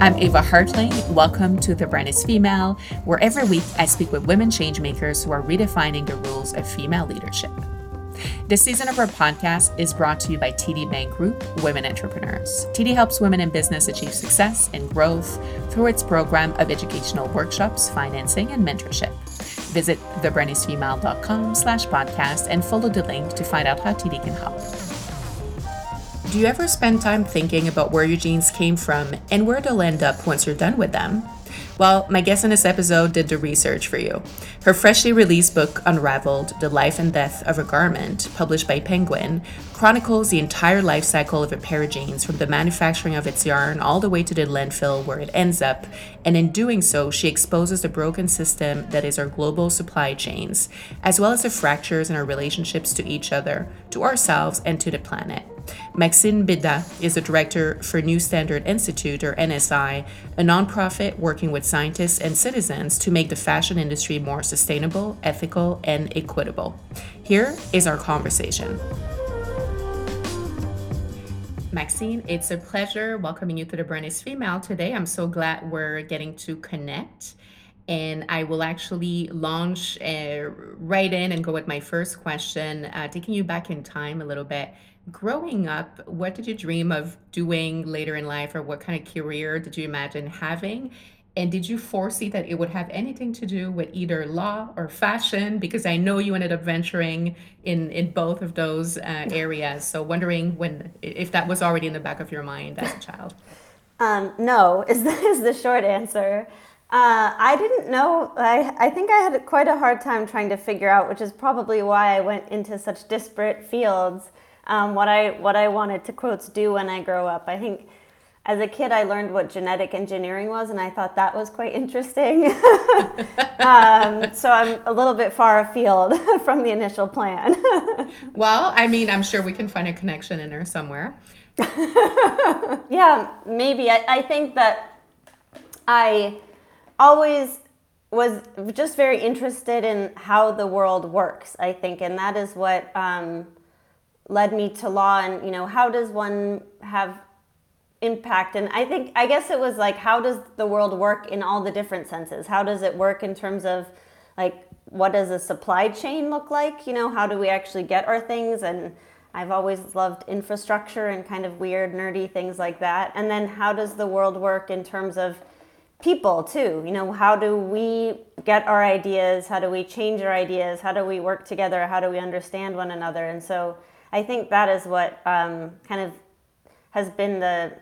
I'm Ava Hartling. Welcome to The Brand is Female, where every week I speak with women changemakers who are redefining the rules of female leadership. This season of our podcast is brought to you by TD Bank Group Women Entrepreneurs. TD helps women in business achieve success and growth through its program of educational workshops, financing, and mentorship. Visit thebrandisfemale.com slash podcast and follow the link to find out how TD can help. Do you ever spend time thinking about where your jeans came from and where they'll end up once you're done with them? Well, my guest in this episode did the research for you. Her freshly released book, Unraveled The Life and Death of a Garment, published by Penguin, chronicles the entire life cycle of a pair of jeans from the manufacturing of its yarn all the way to the landfill where it ends up. And in doing so, she exposes the broken system that is our global supply chains, as well as the fractures in our relationships to each other, to ourselves, and to the planet. Maxine Bédat is the director for New Standard Institute, or NSI, a nonprofit working with scientists and citizens to make the fashion industry more sustainable, ethical, and equitable. Here is our conversation. Maxine, it's a pleasure welcoming you to the Brand is Female today. I'm so glad we're getting to connect. And I will actually launch uh, right in and go with my first question, uh, taking you back in time a little bit growing up, what did you dream of doing later in life, or what kind of career did you imagine having? And did you foresee that it would have anything to do with either law or fashion? Because I know you ended up venturing in in both of those uh, areas. So wondering when if that was already in the back of your mind as a child. Um, no, is the, is the short answer. Uh, I didn't know. I, I think I had quite a hard time trying to figure out, which is probably why I went into such disparate fields um, what I what I wanted to quotes do when I grow up. I think as a kid I learned what genetic engineering was, and I thought that was quite interesting. um, so I'm a little bit far afield from the initial plan. well, I mean, I'm sure we can find a connection in there somewhere. yeah, maybe. I, I think that I always was just very interested in how the world works. I think, and that is what. Um, led me to law and you know how does one have impact? And i think i guess it was like how does the world work in all the different senses? How does it work in terms of like what does a supply chain look like? You know how do we actually get our things? And i've always loved infrastructure and kind of weird nerdy things like that. And then how does the world work in terms of people too? You know how do we get our ideas? How do we change our ideas? How do we work together? How do we understand one another? And so I think that is what um, kind of has been the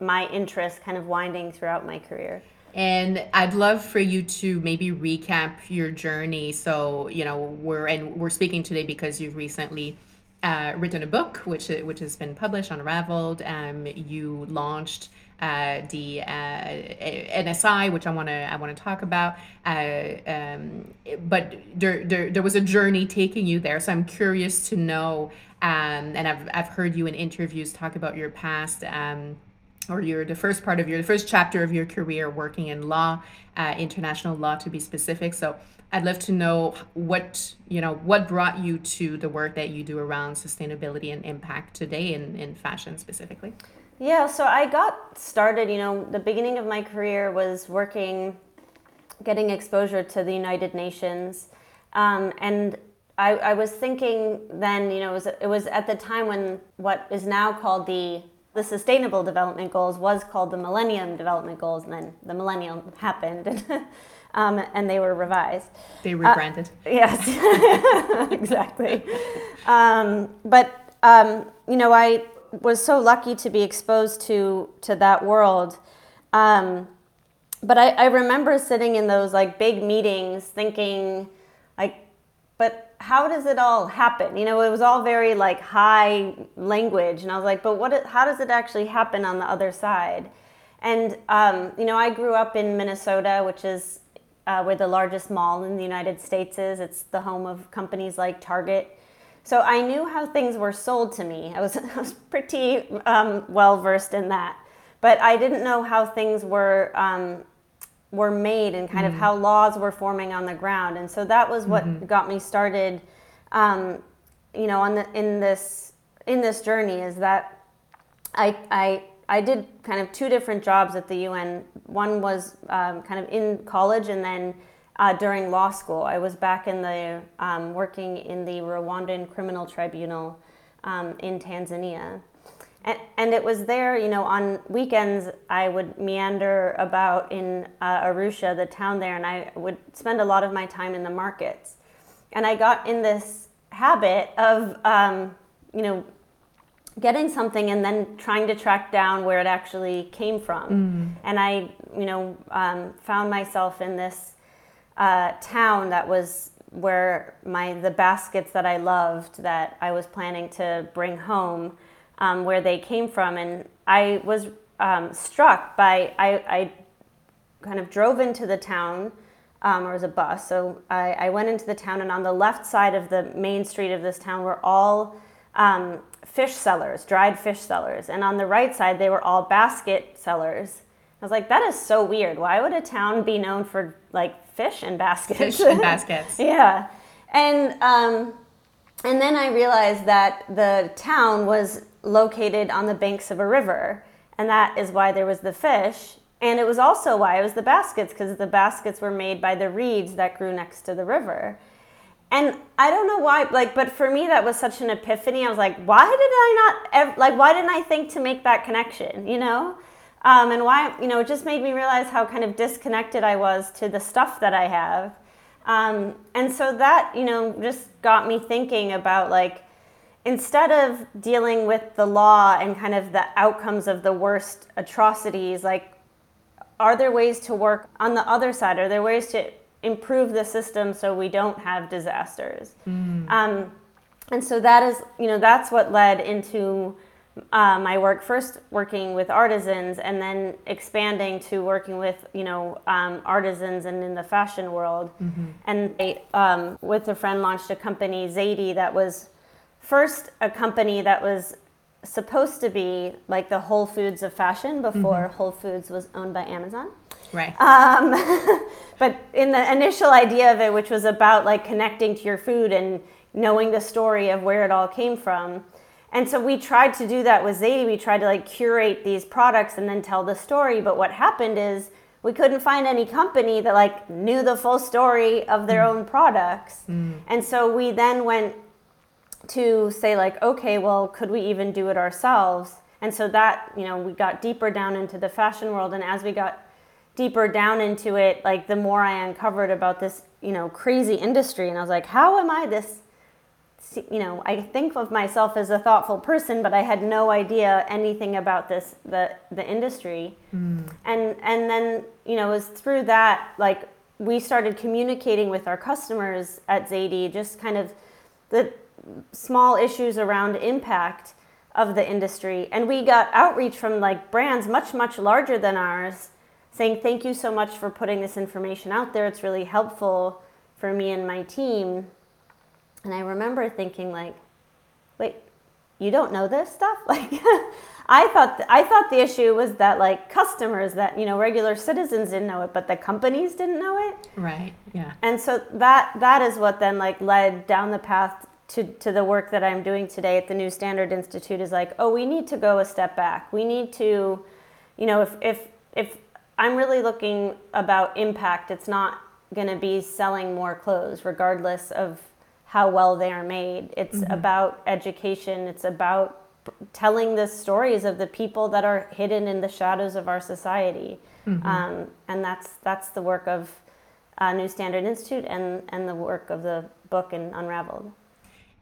my interest kind of winding throughout my career. And I'd love for you to maybe recap your journey. So, you know, we're and we're speaking today because you've recently uh, written a book, which which has been published, unraveled. Um, you launched uh, the uh, NSI, which I want to I want to talk about. Uh, um, but there, there there was a journey taking you there, so I'm curious to know. Um, and I've I've heard you in interviews talk about your past. Um, or your the first part of your the first chapter of your career working in law, uh, international law to be specific. So I'd love to know what you know what brought you to the work that you do around sustainability and impact today in, in fashion specifically. Yeah, so I got started, you know, the beginning of my career was working, getting exposure to the United Nations. Um, and I, I, was thinking then, you know, it was, it was at the time when what is now called the the Sustainable Development Goals was called the Millennium Development Goals, and then the Millennium happened, and, um, and they were revised. They rebranded. Uh, yes, exactly. Um, but um, you know, I was so lucky to be exposed to to that world. Um, but I, I remember sitting in those like big meetings thinking like but how does it all happen? You know it was all very like high language. And i was like but what how does it actually happen on the other side? And um, you know i grew up in minnesota which is uh, where the largest mall in the united states is. It's the home of companies like target so I knew how things were sold to me. I was, I was pretty um, well versed in that. But I didn't know how things were, um, were made and kind mm. of how laws were forming on the ground. And so that was what mm-hmm. got me started, um, you know, on the, in, this, in this journey is that I, I I did kind of two different jobs at the UN. One was um, kind of in college, and then uh, during law school, I was back in the um, working in the Rwandan Criminal Tribunal um, in Tanzania. And, and, it was there, you know, on weekends I would meander about in uh, Arusha, the town there, and I would spend a lot of my time in the markets. And I got in this habit of, um, you know, getting something and then trying to track down where it actually came from. Mm. And I, you know, um, found myself in this uh, town that was where my the baskets that I loved that I was planning to bring home, um, where they came from, and I was um, struck by I, I kind of drove into the town. Um, or was a bus. So I, I, went into the town, and on the left side of the main street of this town were all um, fish sellers, dried fish sellers. And on the right side, they were all basket sellers. I was like, that is so weird. Why would a town be known for like fish and baskets? Fish and baskets. yeah. And, um, and then I realized that the town was located on the banks of a river. And that is why there was the fish. And it was also why it was the baskets, because the baskets were made by the reeds that grew next to the river. And I don't know why, like, but for me, that was such an epiphany. I was like, why did I not, ever, like, why didn't I think to make that connection, you know? Um, and why, you know, it just made me realize how kind of disconnected I was to the stuff that I have. Um, and so that, you know, just got me thinking about like, instead of dealing with the law and kind of the outcomes of the worst atrocities, like, are there ways to work on the other side? Are there ways to improve the system so we don't have disasters. Mm. Um, and so that is, you know, that's what led into uh, my work. First, working with artisans, and then expanding to working with, you know, um, artisans and in the fashion world. Mm-hmm. And I, um, with a friend, launched a company, Zady, that was first a company that was supposed to be like the Whole Foods of fashion before mm-hmm. Whole Foods was owned by Amazon. Right. Um, but in the initial idea of it, which was about like connecting to your food and knowing the story of where it all came from. And so we tried to do that with Zady. We tried to like curate these products and then tell the story. But what happened is we couldn't find any company that like knew the full story of their mm. own products. Mm. And so we then went to say like, okay, well, could we even do it ourselves? And so that, you know, we got deeper down into the fashion world. And as we got deeper down into it, like the more I uncovered about this, you know, crazy industry, and I was like, how am I this? You know, I think of myself as a thoughtful person, but I had no idea anything about this the the industry. Mm. And and then you know, it was through that like we started communicating with our customers at Zady, just kind of the small issues around impact of the industry, and we got outreach from like brands much much larger than ours saying thank you so much for putting this information out there. It's really helpful for me and my team. And I remember thinking like, wait, you don't know this stuff? Like I thought th- I thought the issue was that like customers that you know regular citizens didn't know it, but the companies didn't know it. Right. Yeah. And so that that is what then like led down the path to, to the work that I'm doing today at the New Standard Institute is like, oh, we need to go a step back. We need to, you know, if if if I'm really looking about impact. It's not going to be selling more clothes, regardless of how well they are made. It's mm-hmm. about education. It's about telling the stories of the people that are hidden in the shadows of our society. Mm-hmm. Um, and that's that's the work of uh, New Standard Institute and and the work of the book and Unraveled.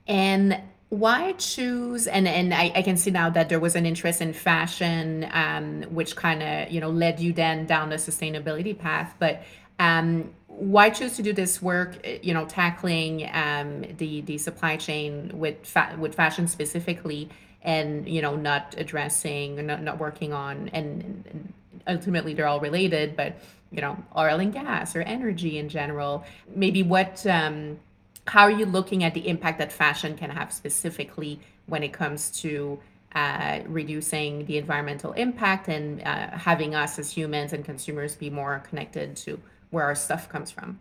And why choose and and I, I can see now that there was an interest in fashion um, which kind of you know led you then down the sustainability path but um, why choose to do this work eh, you know tackling um, the the supply chain with fa- with fashion specifically and you know not addressing not, not working on and, ultimately they're all related but you know oil and gas or energy in general. Maybe what um, how are you looking at the impact that fashion can have specifically when it comes to uh, reducing the environmental impact and uh, having us as humans and consumers be more connected to where our stuff comes from?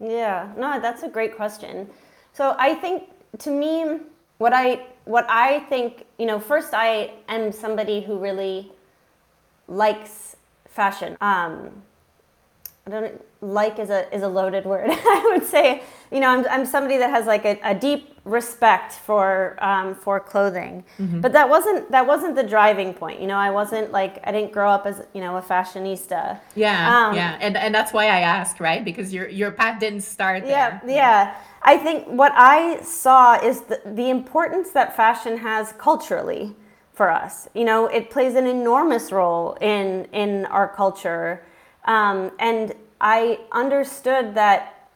Yeah, no, that's a great question. So I think to me, what I what I think, you know, first I am somebody who really likes fashion. Um, I don't like is a is a loaded word. I would say, you know, I'm I'm somebody that has like a, a deep respect for um, for clothing, mm-hmm. but that wasn't that wasn't the driving point. You know, I wasn't like I didn't grow up as you know a fashionista. Yeah, um, yeah, and and that's why I asked, right? Because your your path didn't start there. Yeah, yeah. I think what I saw is the, the importance that fashion has culturally for us. You know, it plays an enormous role in in our culture um, and I understood that,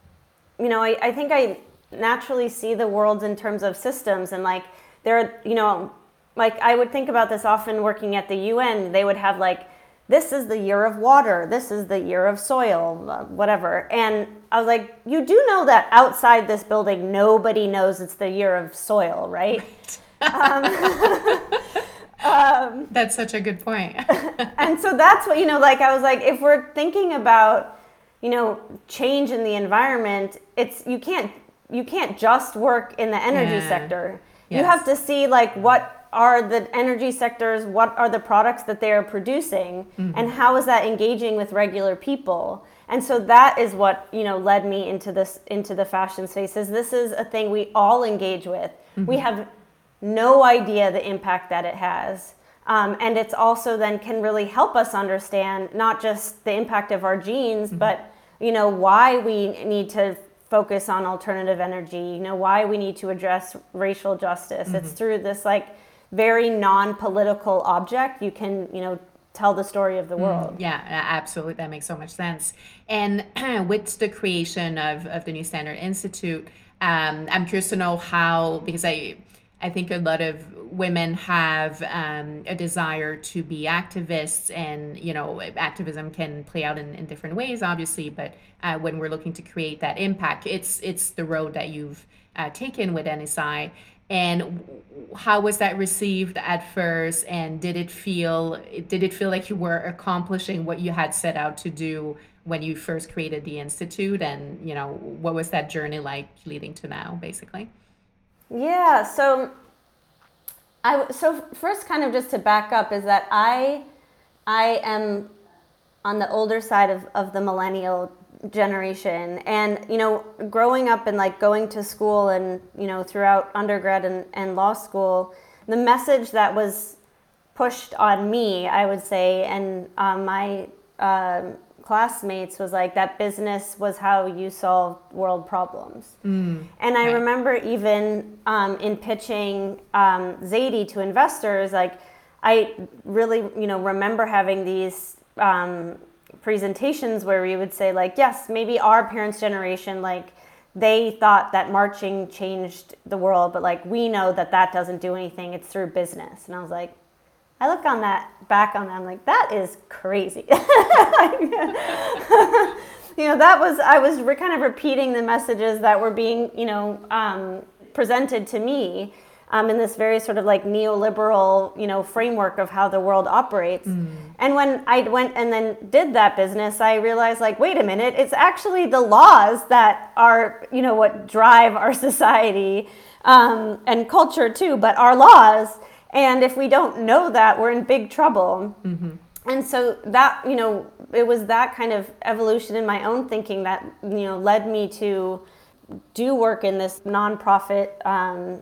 you know, I, I think I naturally see the world in terms of systems and like there, you know, like I would think about this often working at the UN. They would have like, this is the year of water, this is the year of soil, whatever. And I was like, you do know that outside this building, nobody knows it's the year of soil, right? um, um, that's such a good point. and so that's what, you know, like I was like, if we're thinking about, you know, change in the environment, it's, you can't, you can't just work in the energy yeah. sector. Yes. You have to see like what are the energy sectors, what are the products that they are producing, mm-hmm. and how is that engaging with regular people? And so that is what you know led me into this into the fashion spaces. This is a thing we all engage with. Mm-hmm. We have no idea the impact that it has. Um, and it's also then can really help us understand not just the impact of our jeans, mm-hmm. but you know why we need to focus on alternative energy. You know why we need to address racial justice. Mm-hmm. It's through this like very non-political object you can you know tell the story of the mm, world. Mm, yeah, absolutely. That makes so much sense. And with the creation of, of the New Standard Institute, um, I'm curious to know how, because I, I think a lot of women have um, a desire to be activists, and you know, activism can play out in, in different ways, obviously. But uh, when we're looking to create that impact, it's it's the road that you've uh, taken with NSI. And how was that received at first? And did it feel did it feel like you were accomplishing what you had set out to do when you first created the institute? And you know, what was that journey like leading to now, basically? Yeah. So I so first, kind of just to back up, is that I I am on the older side of, of the millennial generation and you know growing up and like going to school and you know throughout undergrad and, and law school the message that was pushed on me i would say and um, my uh, classmates was like that business was how you solve world problems. Mm, and I right. remember even um, in pitching um, Zady to investors, like I really, you know, remember having these um, presentations where we would say like, yes, maybe our parents' generation, like they thought that marching changed the world, but like we know that that doesn't do anything. It's through business. And I was like, I look on that back on that, I'm like, that is crazy. you know, that was I was re- kind of repeating the messages that were being, you know, um, presented to me um, in this very sort of like neoliberal, you know, framework of how the world operates. Mm. And when I went and then did that business, I realized like, wait a minute, it's actually the laws that are, you know, what drive our society um, and culture too, but our laws and if we don't know that, we're in big trouble. Mm-hmm. And so that, you know, it was that kind of evolution in my own thinking that, you know, led me to do work in this nonprofit um,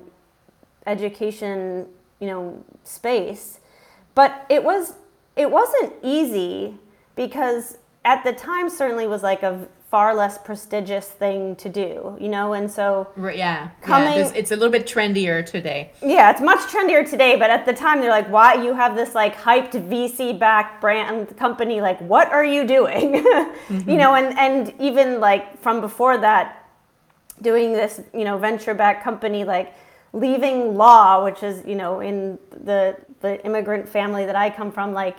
education, you know, space. But it was, it wasn't easy because at the time certainly was like a far less prestigious thing to do, you know, and so yeah, coming, yeah, it's a little bit trendier today. Yeah, it's much trendier today, but at the time they're like, why you have this like hyped VC backed brand company? Like, what are you doing? mm-hmm. You know, and and even like from before that, doing this, you know, venture backed company like leaving law, which is you know in the the immigrant family that I come from, like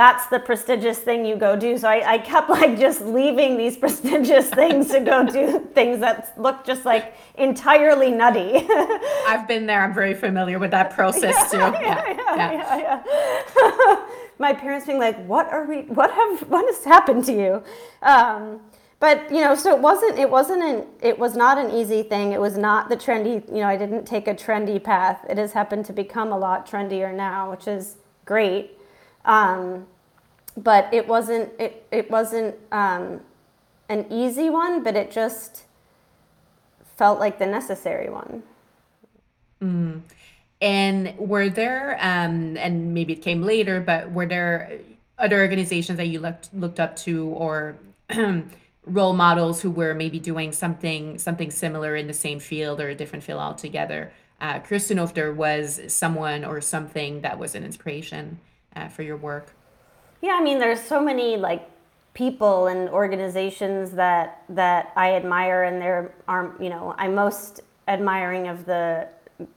that's the prestigious thing you go do. So I, I kept like just leaving these prestigious things to go do things that look just like entirely nutty. I've been there. I'm very familiar with that process too. Yeah, yeah, yeah. yeah My parents being like, "What are we? What have? What has happened to you?" Um, but you know, so it wasn't it wasn't an it was not an easy thing. It was not the trendy. You know, I didn't take a trendy path. It has happened to become a lot trendier now, which is great. Um, but it wasn't it it wasn't um, an easy one, but it just felt like the necessary one. Mm. And were there, um, and maybe it came later, but were there other organizations that you looked looked up to, or role models who were maybe doing something something similar in the same field or a different field altogether? Uh, know if there was someone or something that was an inspiration uh, for your work. Yeah, I mean, there's so many like people and organizations that that I admire, and there are you know I'm most admiring of the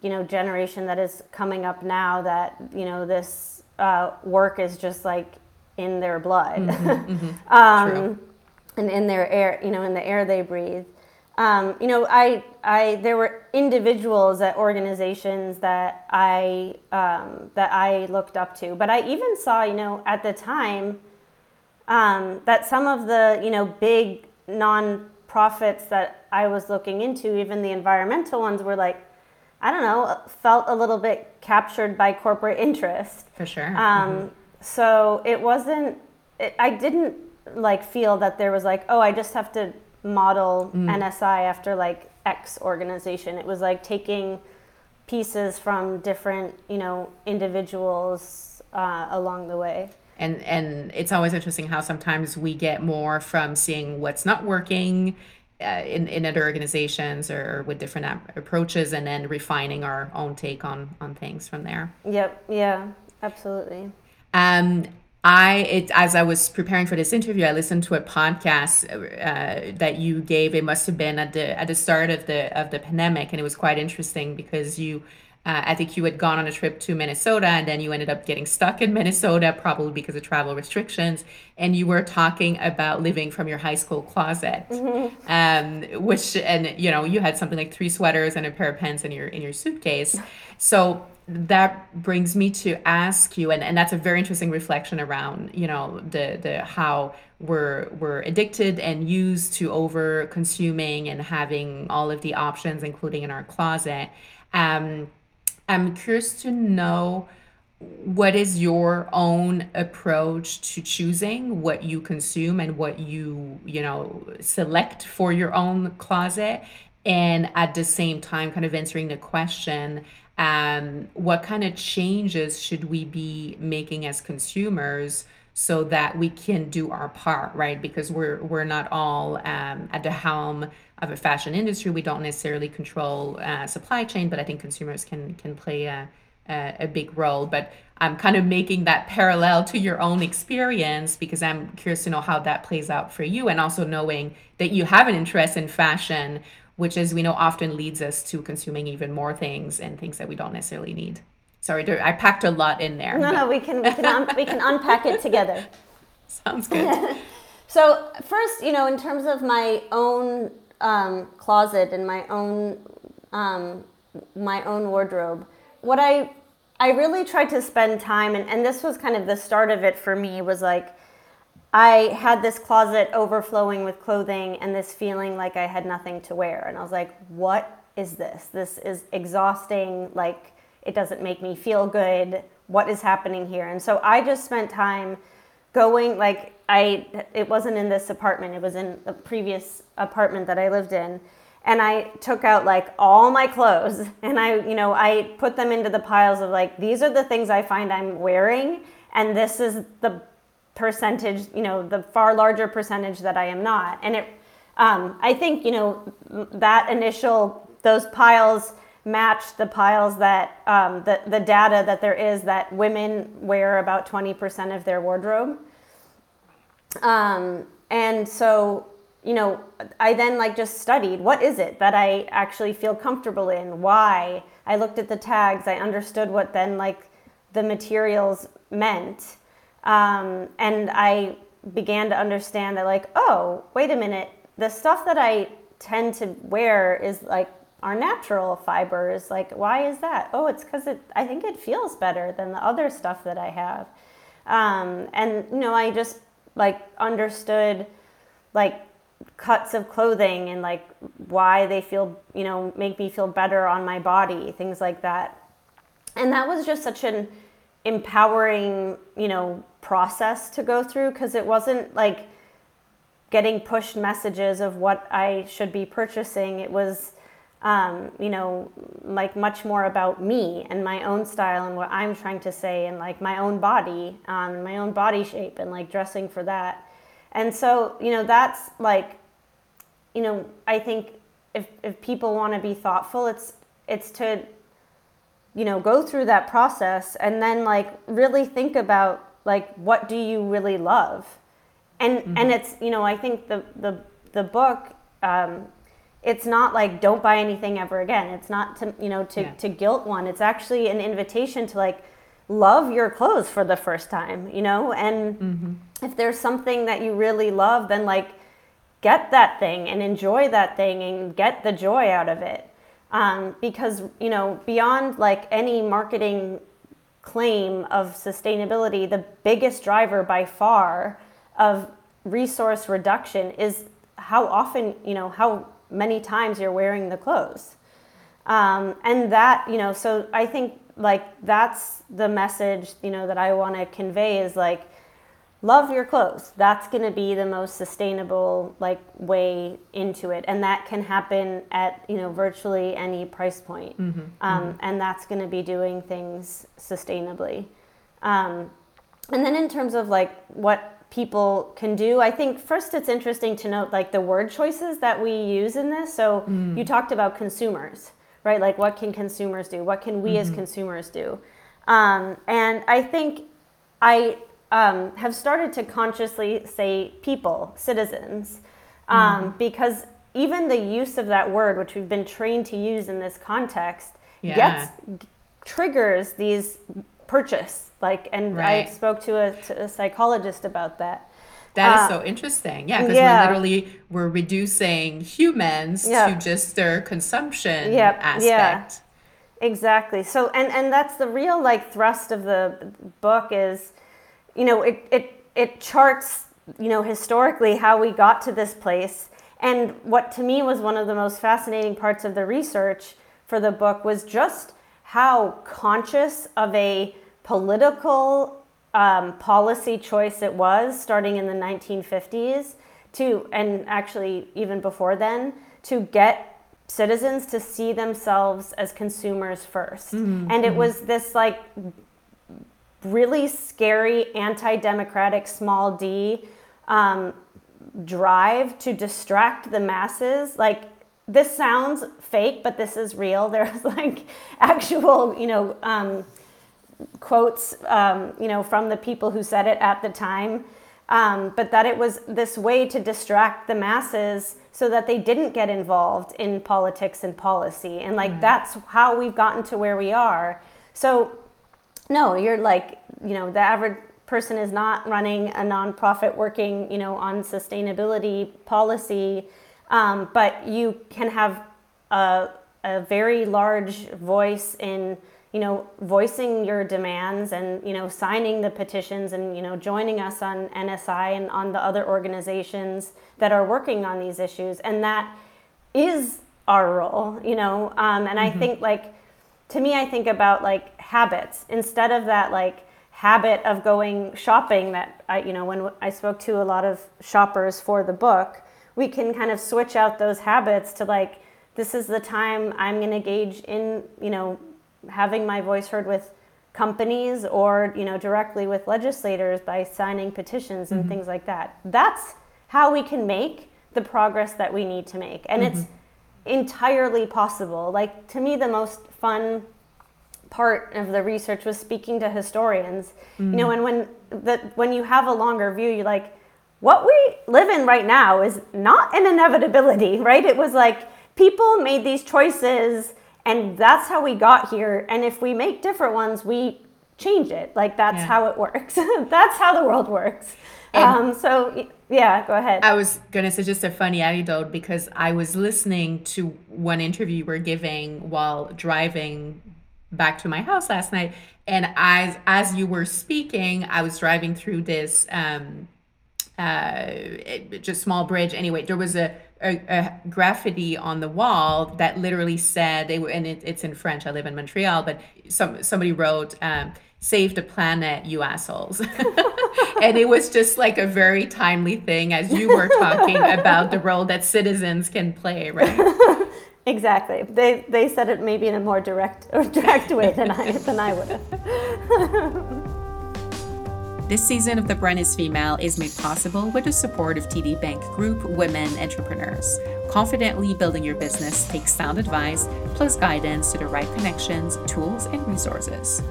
you know generation that is coming up now that you know this uh, work is just like in their blood mm-hmm, mm-hmm. um, and in their air you know in the air they breathe um, you know I, I there were individuals at organizations that I um, that I looked up to but I even saw you know at the time um, that some of the you know big non-profits that I was looking into even the environmental ones were like I don't know, felt a little bit captured by corporate interest. For sure. Um, mm-hmm. So it wasn't, it, I didn't like feel that there was like, oh, I just have to model mm. NSI after like X organization. It was like taking pieces from different, you know, individuals uh, along the way. And and it's always interesting how sometimes we get more from seeing what's not working uh, in, in other organizations or with different ap- approaches and then refining our own take on on things from there. Yep. Yeah. Absolutely. Um I it as I was preparing for this interview, I listened to a podcast uh, that you gave. It must have been at the at the start of the of the pandemic, and it was quite interesting because you uh, I think you had gone on a trip to Minnesota and then you ended up getting stuck in Minnesota, probably because of travel restrictions. And you were talking about living from your high school closet, mm-hmm. um, which, and you know, you had something like three sweaters and a pair of pants in your in your suitcase. So that brings me to ask you, and, and that's a very interesting reflection around, you know, the the how we're we're addicted and used to over consuming and having all of the options, including in our closet. Um, I'm curious to know what is your own approach to choosing what you consume and what you, you know, select for your own closet? And at the same time kind of answering the question um, what kind of changes should we be making as consumers so that we can do our part right? Because we're we're not all um, at the helm of a fashion industry. We don't necessarily control uh, supply chain, but I think consumers can can play a, a, a big role. But I'm kind of making that parallel to your own experience because I'm curious to know how that plays out for you, and also knowing that you have an interest in fashion, which, as we know, often leads us to consuming even more things and things that we don't necessarily need. Sorry, I packed a lot in there. No, but... no, we can we can, un- we can unpack it together. Sounds good. so first, you know, in terms of my own um, closet and my own um, my own wardrobe. What I I really tried to spend time, and, and this was kind of the start of it for me, was like I had this closet overflowing with clothing and this feeling like I had nothing to wear. And I was like, what is this? This is exhausting. Like, it doesn't make me feel good. What is happening here? And so I just spent time going, like, I it wasn't in this apartment. It was in a previous apartment that I lived in. And I took out like all my clothes and I, you know, I put them into the piles of like these are the things I find I'm wearing and this is the percentage, you know, the far larger percentage that I am not. And it um, I think, you know, that initial those piles match the piles that um, the, the data that there is that women wear about 20% of their wardrobe. Um, and so, you know, I then like just studied what is it that I actually feel comfortable in? Why? I looked at the tags. I understood what then like the materials meant. Um, and I began to understand that like, oh, wait a minute. The stuff that I tend to wear is like our natural fibers. Like, why is that? Oh, it's because it. I think it feels better than the other stuff that I have. Um, and you know, I just like understood like cuts of clothing and like why they feel, you know, make me feel better on my body, things like that. And that was just such an empowering, you know, process to go through because it wasn't like getting pushed messages of what I should be purchasing. It was, um, you know, like much more about me and my own style and what I'm trying to say and like my own body, um, my own body shape and like dressing for that. And so, you know, that's like you know, I think if, if people want to be thoughtful, it's it's to you know go through that process and then like really think about like what do you really love and mm-hmm. and it's you know i think the the the book um, it's not like don't buy anything ever again it's not to you know to, yeah. to guilt one it's actually an invitation to like love your clothes for the first time you know and mm-hmm. if there's something that you really love then like get that thing and enjoy that thing and get the joy out of it. Um, because, you know, beyond like any marketing claim of sustainability, the biggest driver by far of resource reduction is how often, you know, how many times you're wearing the clothes. Um, and that, you know, so I think like that's the message, you know, that I want to convey is like, love your clothes. That's going to be the most sustainable like way into it. And that can happen at you know virtually any price point. Mm-hmm, um, mm-hmm. and that's going to be doing things sustainably. Um, and then in terms of like what people can do i think first it's interesting to note like the word choices that we use in this so mm. you talked about consumers right like what can consumers do what can we mm-hmm. as consumers do um, and i think i um, have started to consciously say people, citizens, um, mm. because even the use of that word, which we've been trained to use in this context, yeah. gets triggers these purchase. Like, and right. I spoke to a, to a psychologist about that. That is uh, so interesting. Yeah, because yeah. we're literally we're reducing humans to just their consumption yep. aspect. Yeah. Exactly. So and and that's the real like thrust of the book is you know, it, it, it charts, you know, historically how we got to this place. And what to me was one of the most fascinating parts of the research for the book was just how conscious of a political um, policy choice it was starting in the 1950s to, and actually even before then, to get citizens to see themselves as consumers 1st mm-hmm. And it mm-hmm. was this like really scary anti-democratic small d um, drive to distract the masses like this sounds fake but this is real there's like actual you know um, quotes um, you know from the people who said it at the time. Um, but that it was this way to distract the masses so that they didn't get involved in politics and policy. And like mm. that's how we've gotten to where we are. So no, you're like, you know, the average person is not running a nonprofit working, you know, on sustainability policy, um, but you can have a, a very large voice in, you know, voicing your demands and, you know, signing the petitions and, you know, joining us on NSI and on the other organizations that are working on these issues. And that is our role, you know, um, and mm-hmm. I think like, to me, I think about like habits instead of that like habit of going shopping that I, you know, when I spoke to a lot of shoppers for the book, we can kind of switch out those habits to like, this is the time I'm going to engage in, you know, having my voice heard with companies or, you know, directly with legislators by signing petitions and mm-hmm. things like that. That's how we can make the progress that we need to make. And mm-hmm. it's entirely possible. Like to me, the most fun part of the research was speaking to historians. Mm. You know, and when the when you have a longer view, you're like, what we live in right now is not an inevitability, right? It was like people made these choices and that's how we got here. And if we make different ones, we change it. Like that's yeah. how it works. that's how the world works. Um, so yeah, go ahead. I was gonna say just a funny anecdote because I was listening to one interview you were giving while driving back to my house last night, and as as you were speaking, I was driving through this um, uh, just small bridge. Anyway, there was a, a, a, graffiti on the wall that literally said, they were, and it, it's in French. I live in Montreal, but some somebody wrote. Um, save the planet you assholes and it was just like a very timely thing as you were talking about the role that citizens can play right exactly they they said it maybe in a more direct or direct way than i than i would have this season of The Brand is Female is made possible with the support of TD Bank Group Women Entrepreneurs. Confidently building your business takes sound advice plus guidance to the right connections, tools, and resources.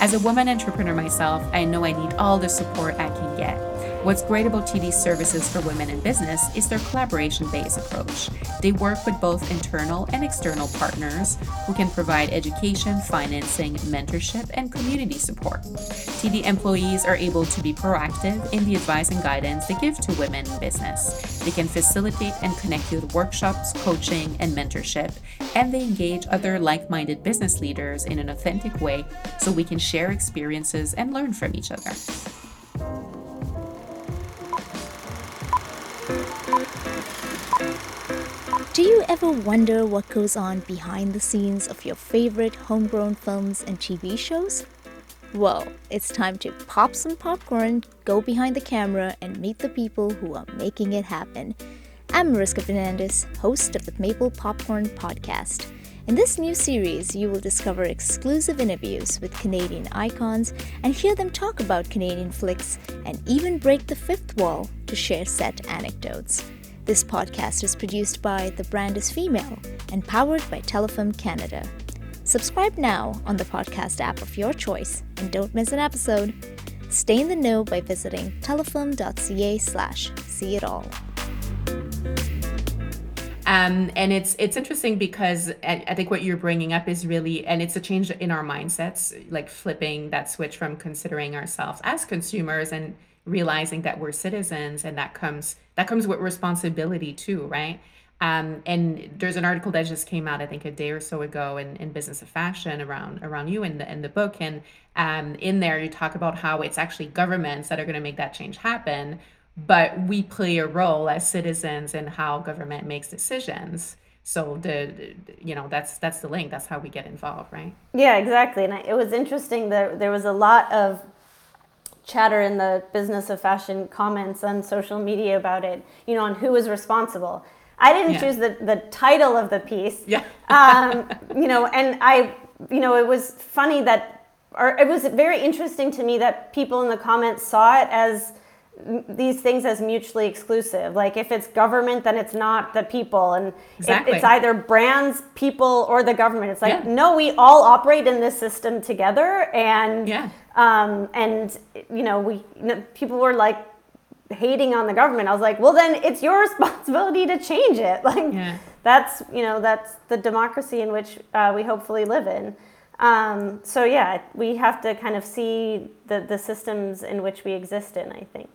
As a woman entrepreneur myself, I know I need all the support I can get. What's great about TD's services for women in business is their collaboration based approach. They work with both internal and external partners who can provide education, financing, mentorship, and community support. TD employees are able to be proactive in the advice and guidance they give to women in business. They can facilitate and connect you with workshops, coaching, and mentorship, and they engage other like minded business leaders in an authentic way so we can share experiences and learn from each other. Do you ever wonder what goes on behind the scenes of your favorite homegrown films and TV shows? Well, it's time to pop some popcorn, go behind the camera, and meet the people who are making it happen. I'm Mariska Fernandez, host of the Maple Popcorn Podcast. In this new series, you will discover exclusive interviews with Canadian icons and hear them talk about Canadian flicks and even break the fifth wall to share set anecdotes. This podcast is produced by The Brand is Female and powered by Telefilm Canada. Subscribe now on the podcast app of your choice and don't miss an episode. Stay in the know by visiting telefilm.ca slash see it all. Um, and it's it's interesting because I, I, think what you're bringing up is really, and it's a change in our mindsets, like flipping that switch from considering ourselves as consumers and realizing that we're citizens and that comes that comes with responsibility too right? Um, and there's an article that just came out i think a day or so ago in, in business of fashion around around you in the in the book. And um, in there you talk about how it's actually governments that are going to make that change happen but we play a role as citizens in how government makes decisions. So the you know that's that's the link. That's how we get involved right? Yeah exactly. And it was interesting that there was a lot of chatter in the business of fashion comments on social media about it, you know, on who was responsible. I didn't yeah. choose the, the title of the piece. Yeah. um, you know, and I, you know, it was funny that, or it was very interesting to me that people in the comments saw it as these things as mutually exclusive. Like if it's government, then it's not the people, and exactly. it, it's either brands, people, or the government. It's like yeah. no, we all operate in this system together, and yeah. um, and you know we you know, people were like hating on the government. I was like, well, then it's your responsibility to change it. Like yeah. that's you know that's the democracy in which uh, we hopefully live in. Um, so yeah, we have to kind of see the the systems in which we exist in. I think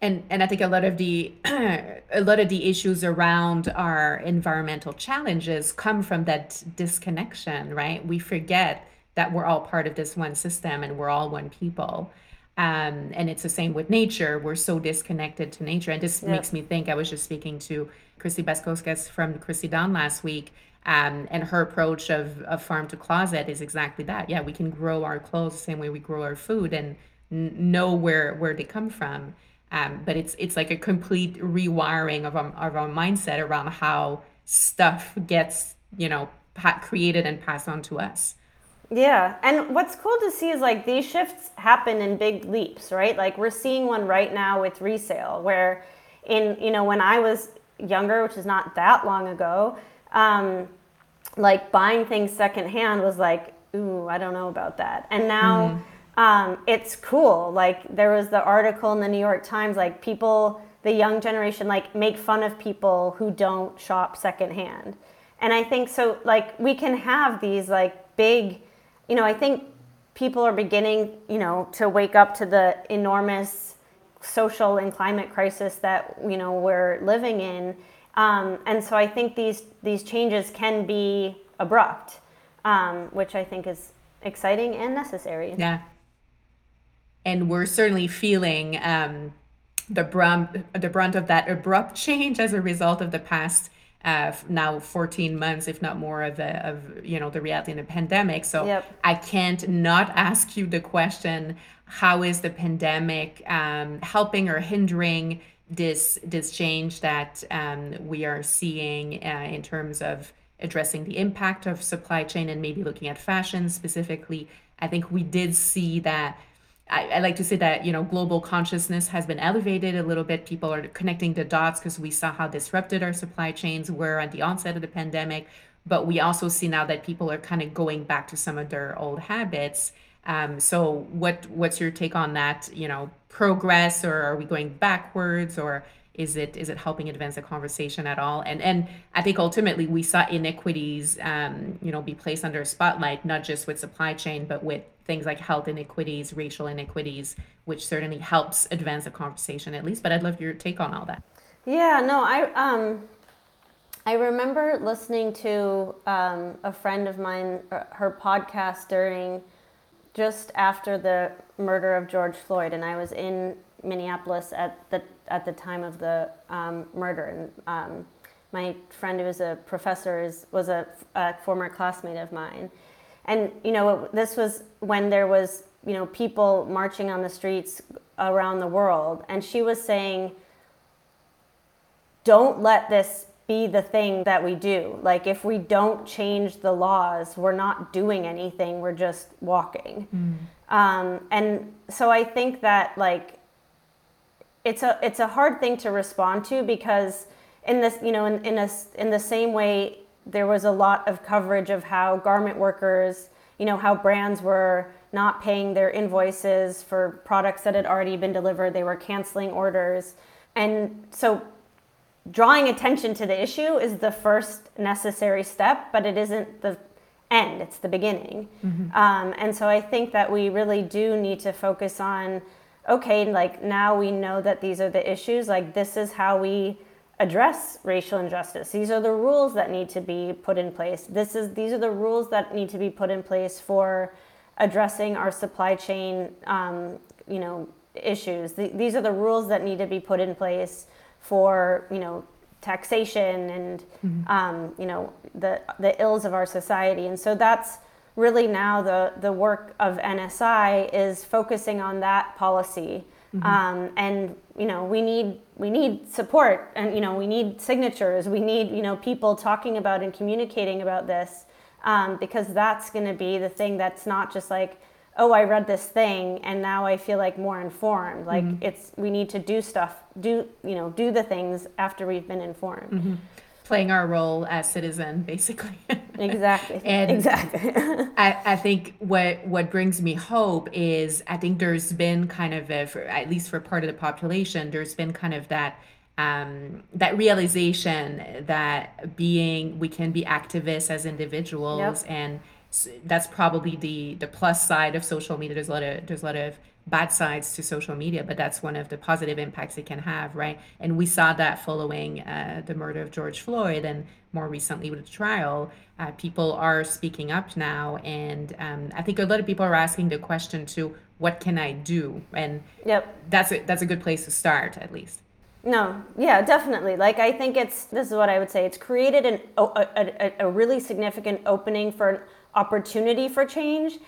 and and I think a lot of the a lot of the issues around our environmental challenges come from that disconnection, right? We forget that we're all part of this one system and we're all one people. Um, and it's the same with nature. We're so disconnected to nature. And this makes me think I was just speaking to Christy Baskauskas from Christy Dawn last week. Um, and her approach of, of farm to closet is exactly that. Yeah, we can grow our clothes the same way we grow our food and n- know where, where they come from. Um, but it's it's like a complete rewiring of our, of our mindset around how stuff gets you know created and passed on to us. Yeah, and what's cool to see is like these shifts happen in big leaps, right? Like we're seeing one right now with resale, where in you know when I was younger, which is not that long ago, um, like buying things secondhand was like, ooh, I don't know about that, and now. Mm um, it's cool. Like there was the article in the New York Times, like people, the young generation, like make fun of people who don't shop secondhand. And I think so, like we can have these like big, you know, I think people are beginning, you know, to wake up to the enormous social and climate crisis that you know we're living in. Um, and so I think these these changes can be abrupt, um, which I think is exciting and necessary. Yeah and we're certainly feeling um, the brunt the brunt of that abrupt change as a result of the past uh, now 14 months, if not more, of, the, of you know the reality in the pandemic. So Yep. I can't not ask you the question: How is the pandemic um, helping or hindering this this change that um, we are seeing uh, in terms of addressing the impact of supply chain and maybe looking at fashion specifically? I think we did see that I, I like to say that you know global consciousness has been elevated a little bit. People are connecting the dots because we saw how disrupted our supply chains were at the onset of the pandemic. But we also see now that people are kind of going back to some of their old habits. Um, so what what's your take on that? You know, progress, or are we going backwards, or is it is it helping advance the conversation at all? And and I think ultimately we saw inequities, um, you know, be placed under a spotlight, not just with supply chain, but with things like health inequities, racial inequities, which certainly helps advance the conversation at least. But I'd love your take on all that. Yeah, no, I um, I remember listening to um, a friend of mine, uh, her podcast during just after the murder of George Floyd, and I was in Minneapolis at the at the time of the um, murder, and um, my friend who was a professor is was a, a former classmate of mine, and you know this was when there was you know people marching on the streets around the world, and she was saying don't let this be the thing that we do. Like if we don't change the laws, we're not doing anything. We're just walking. Um, and so I think that like it's a it's a hard thing to respond to because in this you know in in a in the same way there was a lot of coverage of how garment workers you know how brands were not paying their invoices for products that had already been delivered. They were canceling orders. And so drawing attention to the issue is the first necessary step, but it isn't the end, it's the beginning. Um, and so I think that we really do need to focus on okay, like now we know that these are the issues, like this is how we address racial injustice. These are the rules that need to be put in place. This is these are the rules that need to be put in place for addressing our supply chain um, you know issues. Th- these are the rules that need to be put in place for you know taxation and um, you know the the ills of our society and so that's really now the the work of NSI is focusing on that policy. Um, and you know we need we need support and you know we need signatures. We need you know people talking about and communicating about this um, because that's going to be the thing that's not just like oh i read this thing and now i feel like more informed. Like it's we need to do stuff do you know do the things after we've been informed Playing our role as citizen, basically. exactly. And- exactly. I, I think what what brings me hope is I think there's been kind of a, for, at least for part of the population there's been kind of that um, that realization that being we can be activists as individuals and that's probably the the plus side of social media. There's a lot of there's a lot of bad sides to social media but that's one of the positive impacts it can have right? And we saw that following uh, the murder of george floyd and more recently with the trial uh, people are speaking up now. And um, i think a lot of people are asking the question to what can i do? And yep. that's a, that's a good place to start at least. No, yeah, definitely. Like I think it's this is what I would say. It's created an a really significant opening for an opportunity for change,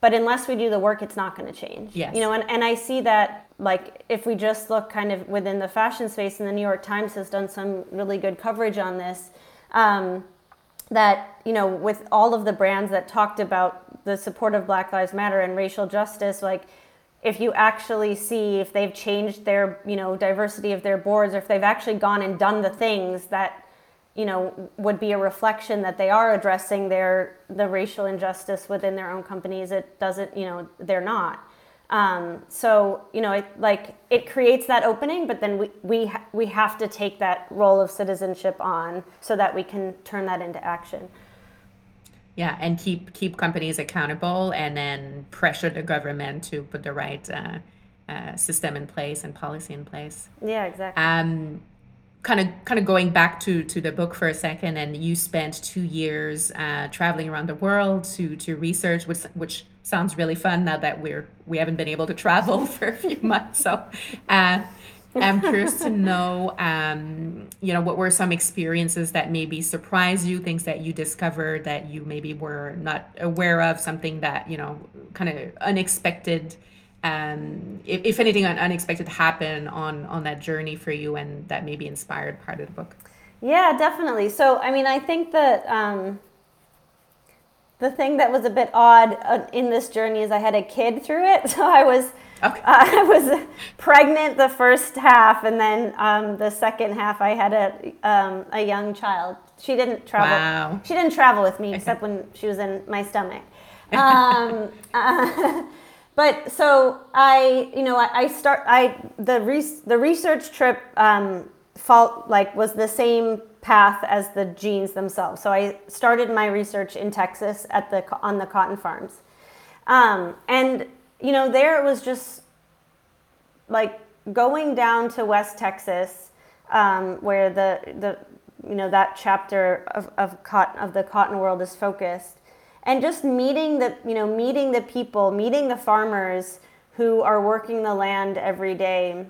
but unless we do the work, it's not going to change. Yes. You know, and, and I see that like if we just look kind of within the fashion space, and the New York Times has done some really good coverage on this. Um, that you know, with all of the brands that talked about the support of Black Lives Matter and racial justice, like if you actually see if they've changed their you know diversity of their boards or if they've actually gone and done the things that you know would be a reflection that they are addressing their the racial injustice within their own companies. It doesn't you know they're not. Um, so you know it like it creates that opening but then we we ha- we have to take that role of citizenship on so that we can turn that into action. Yeah and keep keep companies accountable and then pressure the government to put the right uh, uh, system in place and policy in place. Yeah exactly. Um, kind of kind of going back to to the book for a second and you spent two years uh, traveling around the world to to research which which sounds really fun now that we're we haven't been able to travel for a few months. So uh, I'm curious to know, um, you know, what were some experiences that maybe surprised you, things that you discovered that you maybe were not aware of, something that, you know, kind of unexpected, um, if, if anything unexpected happened on on that journey for you and that maybe inspired part of the book. Yeah, definitely. So, I mean, I think that um, the thing that was a bit odd uh, in this journey is I had a kid through it. So I was Okay. uh, I was pregnant the first half, and then um, the second half I had a um, a young child. She didn't travel. Wow. She didn't travel with me except when she was in my stomach. Um, uh, but so I, you know, I, I start. I the re- the research trip um, fault like was the same path as the jeans themselves. So I started my research in Texas at the on the cotton farms, um, and you know there it was just like going down to West Texas, um, where the the you know that chapter of of cotton of the cotton world is focused, and just meeting the you know meeting the people, meeting the farmers who are working the land every day,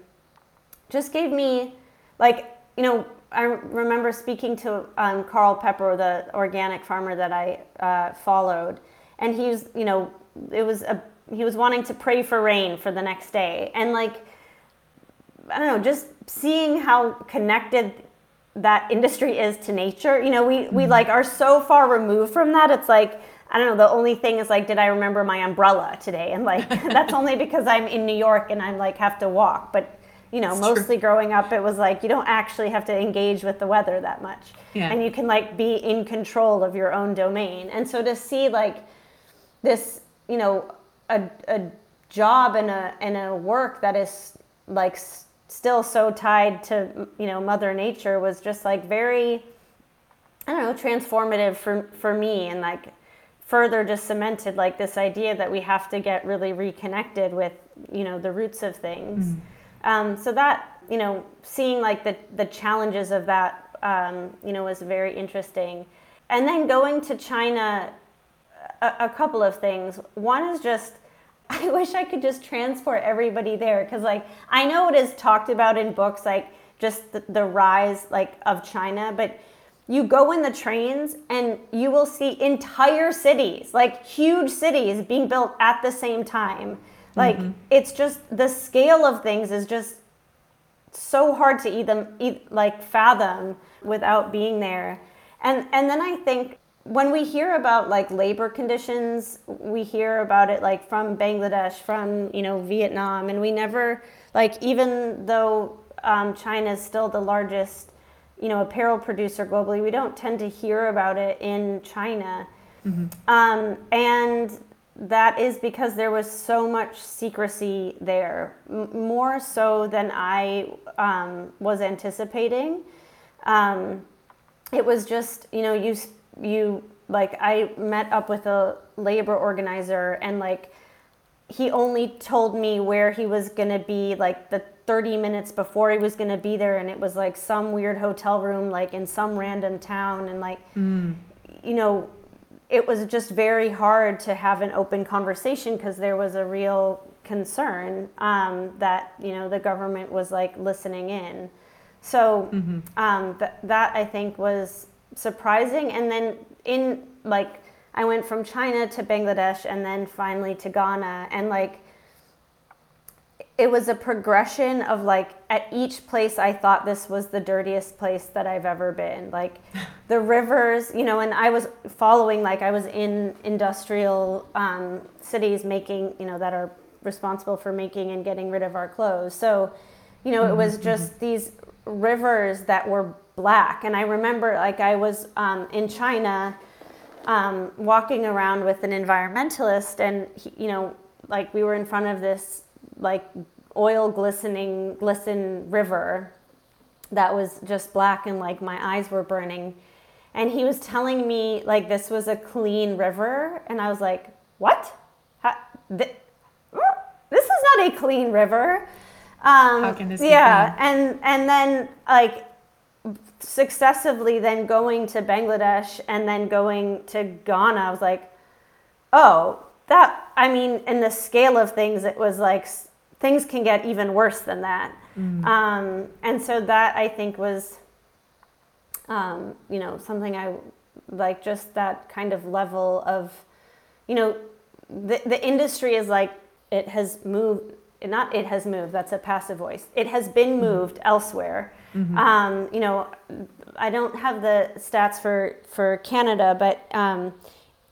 just gave me like you know I remember speaking to um, Carl Pepper, the organic farmer that I uh, followed, and he's you know it was a he was wanting to pray for rain for the next day, and like I don't know, just seeing how connected that industry is to nature. You know, we we like are so far removed from that. It's like I don't know. The only thing is like, did I remember my umbrella today? And like that's only because I'm in New York and I'm like have to walk, but you know, It's mostly true. growing up, it was like you don't actually have to engage with the weather that much. Yeah. And you can like be in control of your own domain. And so to see like this, you know, a, a job and a, and a work that is like s- still so tied to, you know, Mother Nature was just like very, I don't know, transformative for, for me and like further just cemented like this idea that we have to get really reconnected with, you know, the roots of things. Um, so that, you know, seeing like the, the challenges of that, um, you know, was very interesting. And then going to China, a, a couple of things. One is just, I wish I could just transport everybody there because, like, I know it is talked about in books, like just the, the rise like of China, but you go in the trains and you will see entire cities, like huge cities, being built at the same time. Like, it's just the scale of things is just so hard to even like fathom without being there and and then i think when we hear about like labor conditions we hear about it like from bangladesh from you know vietnam and we never like even though um, china is still the largest you know apparel producer globally we don't tend to hear about it in china um, and that is because there was so much secrecy there, m- more so than I um, was anticipating. Um, it was just, you know, you you like I met up with a labor organizer and like he only told me where he was going to be like the 30 minutes before he was going to be there and it was like some weird hotel room like in some random town and like you know it was just very hard to have an open conversation because there was a real concern um, that you know the government was like listening in. So um, th- that i think was surprising and then in like i went from china to bangladesh and then finally to ghana and like it was a progression of like at each place I thought this was the dirtiest place that I've ever been. Like the rivers, you know, and I was following like I was in industrial um, cities making, you know, that are responsible for making and getting rid of our clothes. So, you know, it was just these rivers that were black. And I remember like I was um, in China um, walking around with an environmentalist, and he, you know, like we were in front of this like oil glistening glisten river that was just black, and like my eyes were burning. And he was telling me like this was a clean river, and I was like, "What? How, th- this is not a clean river." Um, How can this yeah, and and then like successively then going to Bangladesh and then going to Ghana, I was like, oh, that, I mean, in the scale of things, it was like things can get even worse than that. Um, and so that I think was, um, you know, something I like just that kind of level of, you know, the, the industry is like, it has moved, not it has moved, that's a passive voice. It has been moved elsewhere. Um, you know, I don't have the stats for, for Canada, but um,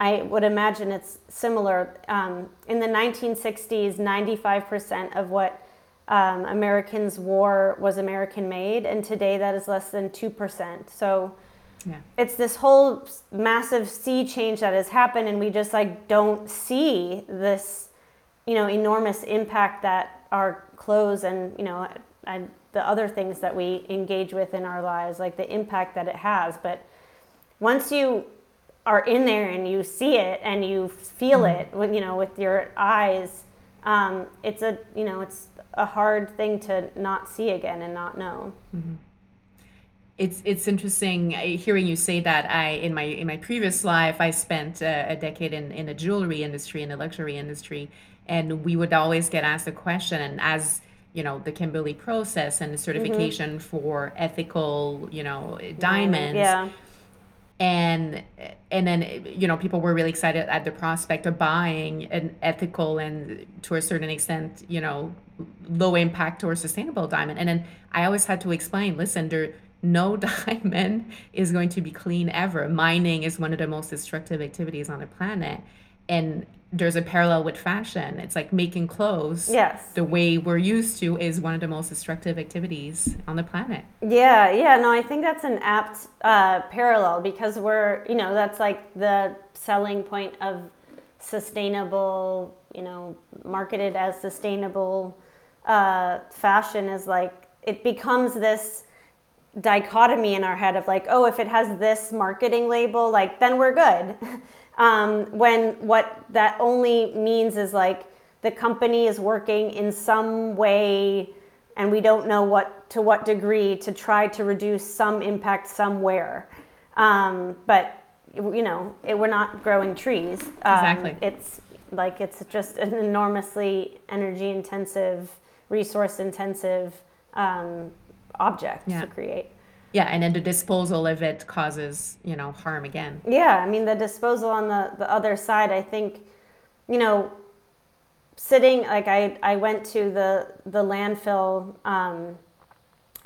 I would imagine it's similar. Um, in the 1960s, 95% of what um, Americans wore was American made, and today that is less than 2%. So Yeah. it's this whole massive sea change that has happened, and we just like don't see this, you know, enormous impact that our clothes and, you know, and the other things that we engage with in our lives, like the impact that it has. But once you are in there and you see it and you feel it with you know with your eyes um, it's a you know it's a hard thing to not see again and not know It's it's interesting uh, hearing you say that. I in my in my previous life, I spent uh, a decade in in the jewelry industry in the luxury industry, and we would always get asked a question. And as you know, the Kimberley process and the certification for ethical, you know, diamonds, yeah and and then you know people were really excited at the prospect of buying an ethical and to a certain extent you know low impact or sustainable diamond. And then i always had to explain listen there no diamond is going to be clean ever. Mining is one of the most destructive activities on the planet. And there's a parallel with fashion it's like making clothes Yes. the way we're used to is one of the most destructive activities on the planet yeah yeah no i think that's an apt uh, parallel because we're you know that's like the selling point of sustainable you know marketed as sustainable uh, fashion is like it becomes this dichotomy in our head of like, oh, if it has this marketing label, like then we're good. Um, when what that only means is like the company is working in some way, and we don't know what to what degree to try to reduce some impact somewhere. Um, but you know, it, we're not growing trees. Um, Exactly. It's like it's just an enormously energy intensive, resource intensive um, object Yeah. to create. Yeah and then the disposal of it causes you know harm again Yeah, I mean the disposal on the the other side. I think, you know, sitting like I I went to the the landfill um,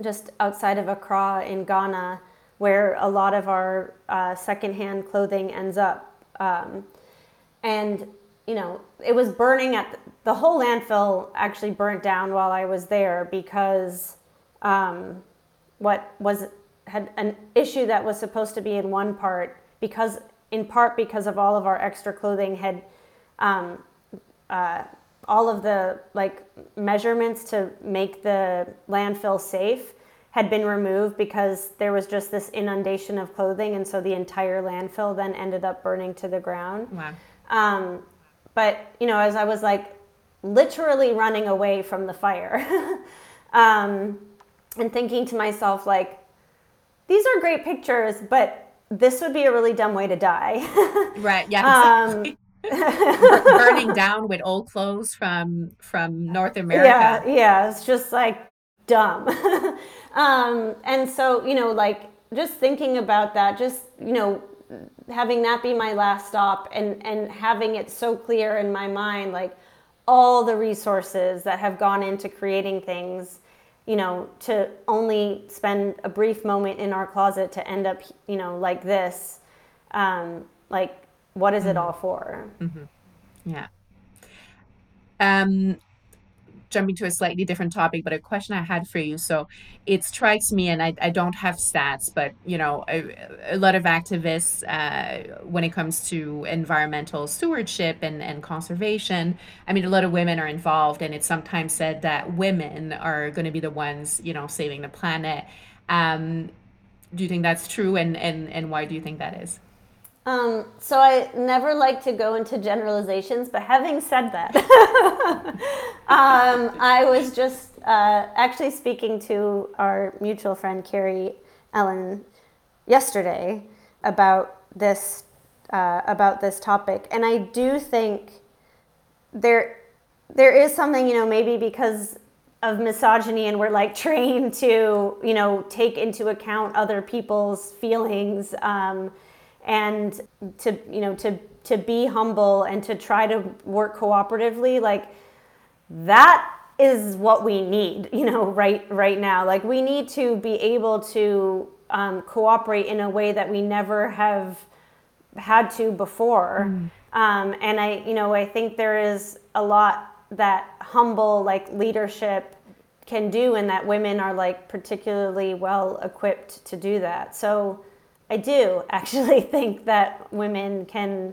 just outside of Accra in Ghana, where a lot of our uh, secondhand clothing ends up, um, and you know it was burning at the, the whole landfill actually burnt down while I was there because um, what was had an issue that was supposed to be in one part because in part because of all of our extra clothing had um, uh, all of the like measurements to make the landfill safe had been removed because there was just this inundation of clothing and so the entire landfill then ended up burning to the ground. Wow. Um, but you know, as I was like literally running away from the fire, um, and thinking to myself like, these are great pictures, but this would be a really dumb way to die. Right. Yeah. Um, Exactly. Bur- burning down with old clothes from from North America. Yeah, yeah, it's just like dumb. um, and so, you know, like just thinking about that, just, you know, having that be my last stop and, and having it so clear in my mind, like all the resources that have gone into creating things, you know, to only spend a brief moment in our closet to end up, you know, like this, um, like, what is it all for? Yeah. Um, jumping to a slightly different topic, but a question I had for you. So it strikes me, and I, I don't have stats, but you know, a, a lot of activists, uh, when it comes to environmental stewardship and, and conservation, I mean, a lot of women are involved, and it's sometimes said that women are going to be the ones, you know, saving the planet. Um, do you think that's true, and, and, and why do you think that is? Um, so I never like to go into generalizations, but having said that, um, I was just uh, actually speaking to our mutual friend Carrie Ellen yesterday about this uh, about this topic, and I do think there there is something, you know, maybe because of misogyny and we're like trained to, you know, take into account other people's feelings um, and to, you know, to, to be humble and to try to work cooperatively. Like that is what we need, you know, right, right now. Like we need to be able to um, cooperate in a way that we never have had to before. Mm. Um, and I, you know, I think there is a lot that humble like leadership can do and that women are like particularly well equipped to do that so i do actually think that women can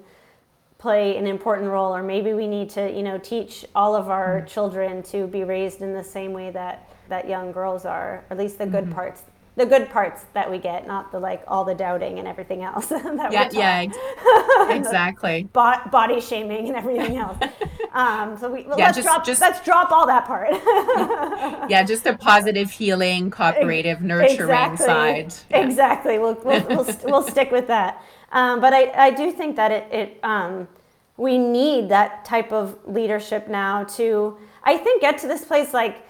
play an important role or maybe we need to you know teach all of our mm-hmm. children to be raised in the same way that that young girls are or at least the good mm-hmm. parts the good parts that we get, not the like all the doubting and everything else. that yeah, yeah, exactly. Bo- body shaming and everything else. Um, so we well, yeah, let's just, drop just, let's drop all that part. yeah, just a positive, healing, cooperative, nurturing exactly. side. Yeah. Exactly. We'll we'll, we'll, we'll stick with that. Um, but I, I do think that it, it um, we need that type of leadership now to I think get to this place like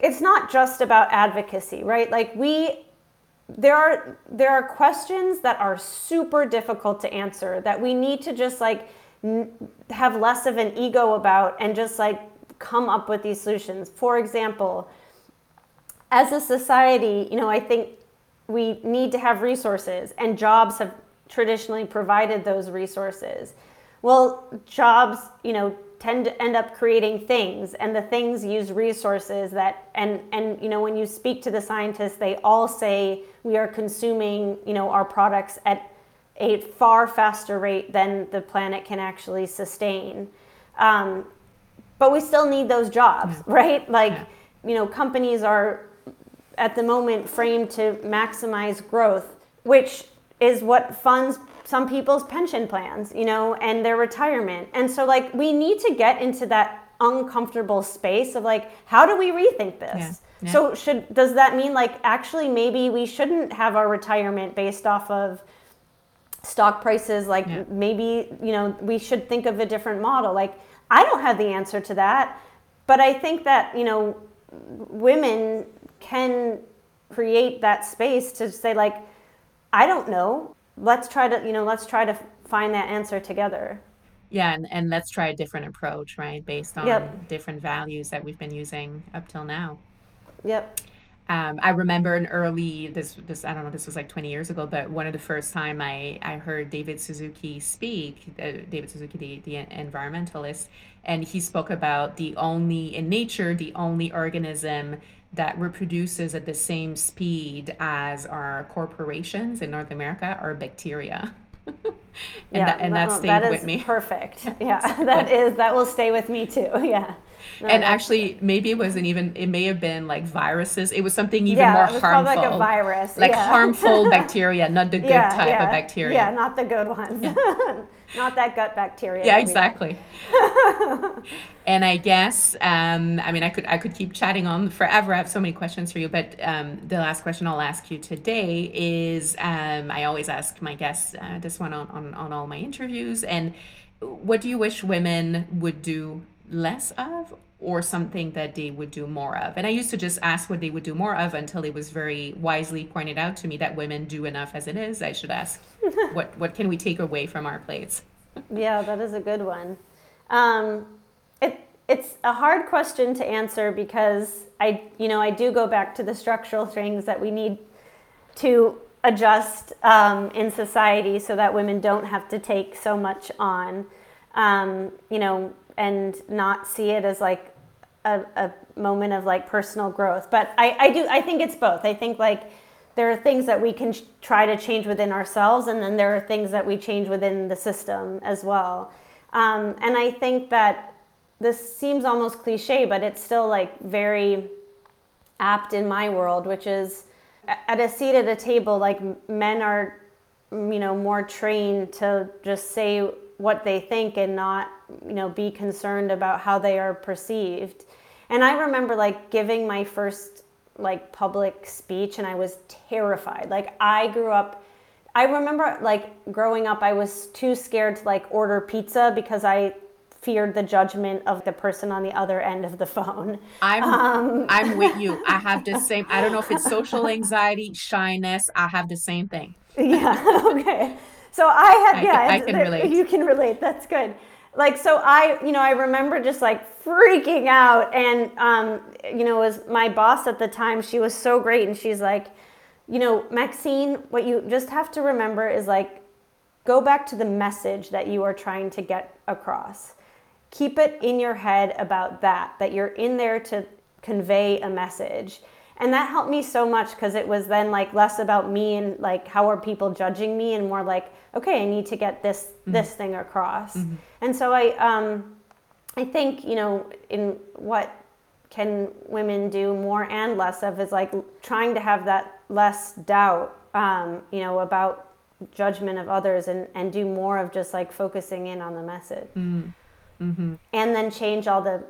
it's not just about advocacy, right? Like we there are there are questions that are super difficult to answer that we need to just like n- have less of an ego about and just like come up with these solutions. For example, as a society, you know, I think we need to have resources and jobs have traditionally provided those resources. Well, jobs, you know, tend to end up creating things and the things use resources that and and you know when you speak to the scientists they all say we are consuming you know our products at a far faster rate than the planet can actually sustain. Um, but we still need those jobs right? Like yeah. you know companies are at the moment framed to maximize growth which is what funds some people's pension plans, you know, and their retirement. And so like we need to get into that uncomfortable space of like how do we rethink this? Yeah. Yeah. So should does that mean like actually maybe we shouldn't have our retirement based off of stock prices like yeah. maybe you know we should think of a different model like I don't have the answer to that but I think that you know women can create that space to say like I don't know let's try to you know let's try to find that answer together. Yeah and, and let's try a different approach right based on yep. different values that we've been using up till now. Yep. Um, I remember an early this this I don't know this was like 20 years ago, but one of the first time I I heard David Suzuki speak, uh, David Suzuki the the environmentalist, and he spoke about the only in nature the only organism that reproduces at the same speed as our corporations in North America are bacteria. and yeah, that, and that, that stayed that with me. Perfect. Yeah, that is that will stay with me too. Yeah. No, and actually, maybe it wasn't even. It may have been like viruses. It was something even yeah, more it was harmful, like a virus, like yeah. harmful bacteria, not the good yeah, type of bacteria. Yeah, not the good ones. Not that gut bacteria. Yeah, exactly. and I guess, um, I mean, I could I could keep chatting on forever. I have so many questions for you, but um, the last question I'll ask you today is, um, I always ask my guests uh, this one on, on on all my interviews, and what do you wish women would do less of or something that they would do more of. And I used to just ask what they would do more of until it was very wisely pointed out to me that women do enough as it is. I should ask, what what can we take away from our plates? yeah, that is a good one. Um, it it's a hard question to answer because I you know I do go back to the structural things that we need to adjust um, in society so that women don't have to take so much on. Um, you know, and not see it as like a, a moment of like personal growth. But I, I do I think it's both. I think like there are things that we can ch- try to change within ourselves, and then there are things that we change within the system as well. Um, and I think that this seems almost cliche, but it's still like very apt in my world, which is at a seat at a table, like men are, you know, more trained to just say what they think and not you know be concerned about how they are perceived and i remember like giving my first like public speech and i was terrified like i grew up i remember like growing up i was too scared to like order pizza because i feared the judgment of the person on the other end of the phone. I'm um, I'm with you. I have the same. I don't know if it's social anxiety, shyness. I have the same thing. Yeah. Okay. So I had I yeah. can, I can relate. You can relate. That's good. Like so, I you know I remember just like freaking out, and um, you know, was my boss at the time. She was so great, and she's like, you know, Maxine, what you just have to remember is like, go back to the message that you are trying to get across keep it in your head about that, that you're in there to convey a message. And that helped me so much because it was then like less about me and like how are people judging me and more like, okay, I need to get this mm-hmm. this thing across. Mm-hmm. And so I um I think, you know, in what can women do more and less of is like trying to have that less doubt, um, you know, about judgment of others and, and do more of just like focusing in on the message. Mm mm-hmm. and then change all the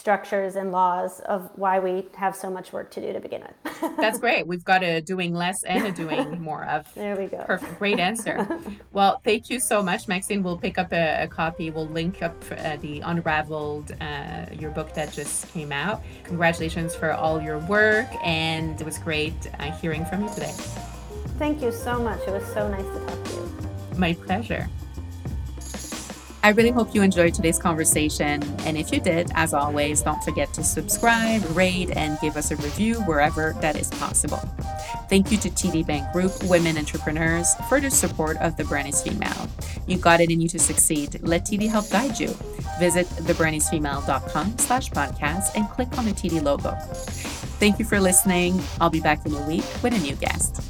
structures and laws of why we have so much work to do to begin with. That's great. We've got a doing less and a doing more of. There we go. Perfect. Great answer. well, thank you so much, Maxine. We'll pick up a, a copy. We'll link up uh, the Unraveled, uh, your book that just came out. Congratulations for all your work, and it was great uh, hearing from you today. Thank you so much. It was so nice to talk to you. My pleasure. I really hope you enjoyed today's conversation. And if you did, as always, don't forget to subscribe, rate, and give us a review wherever that is possible. Thank you to TD Bank Group Women Entrepreneurs for their support of The Brand is Female. You got it in you to succeed. Let TD help guide you. Visit thebrandisfemale.com slash podcast and click on the TD logo. Thank you for listening. I'll be back in a week with a new guest.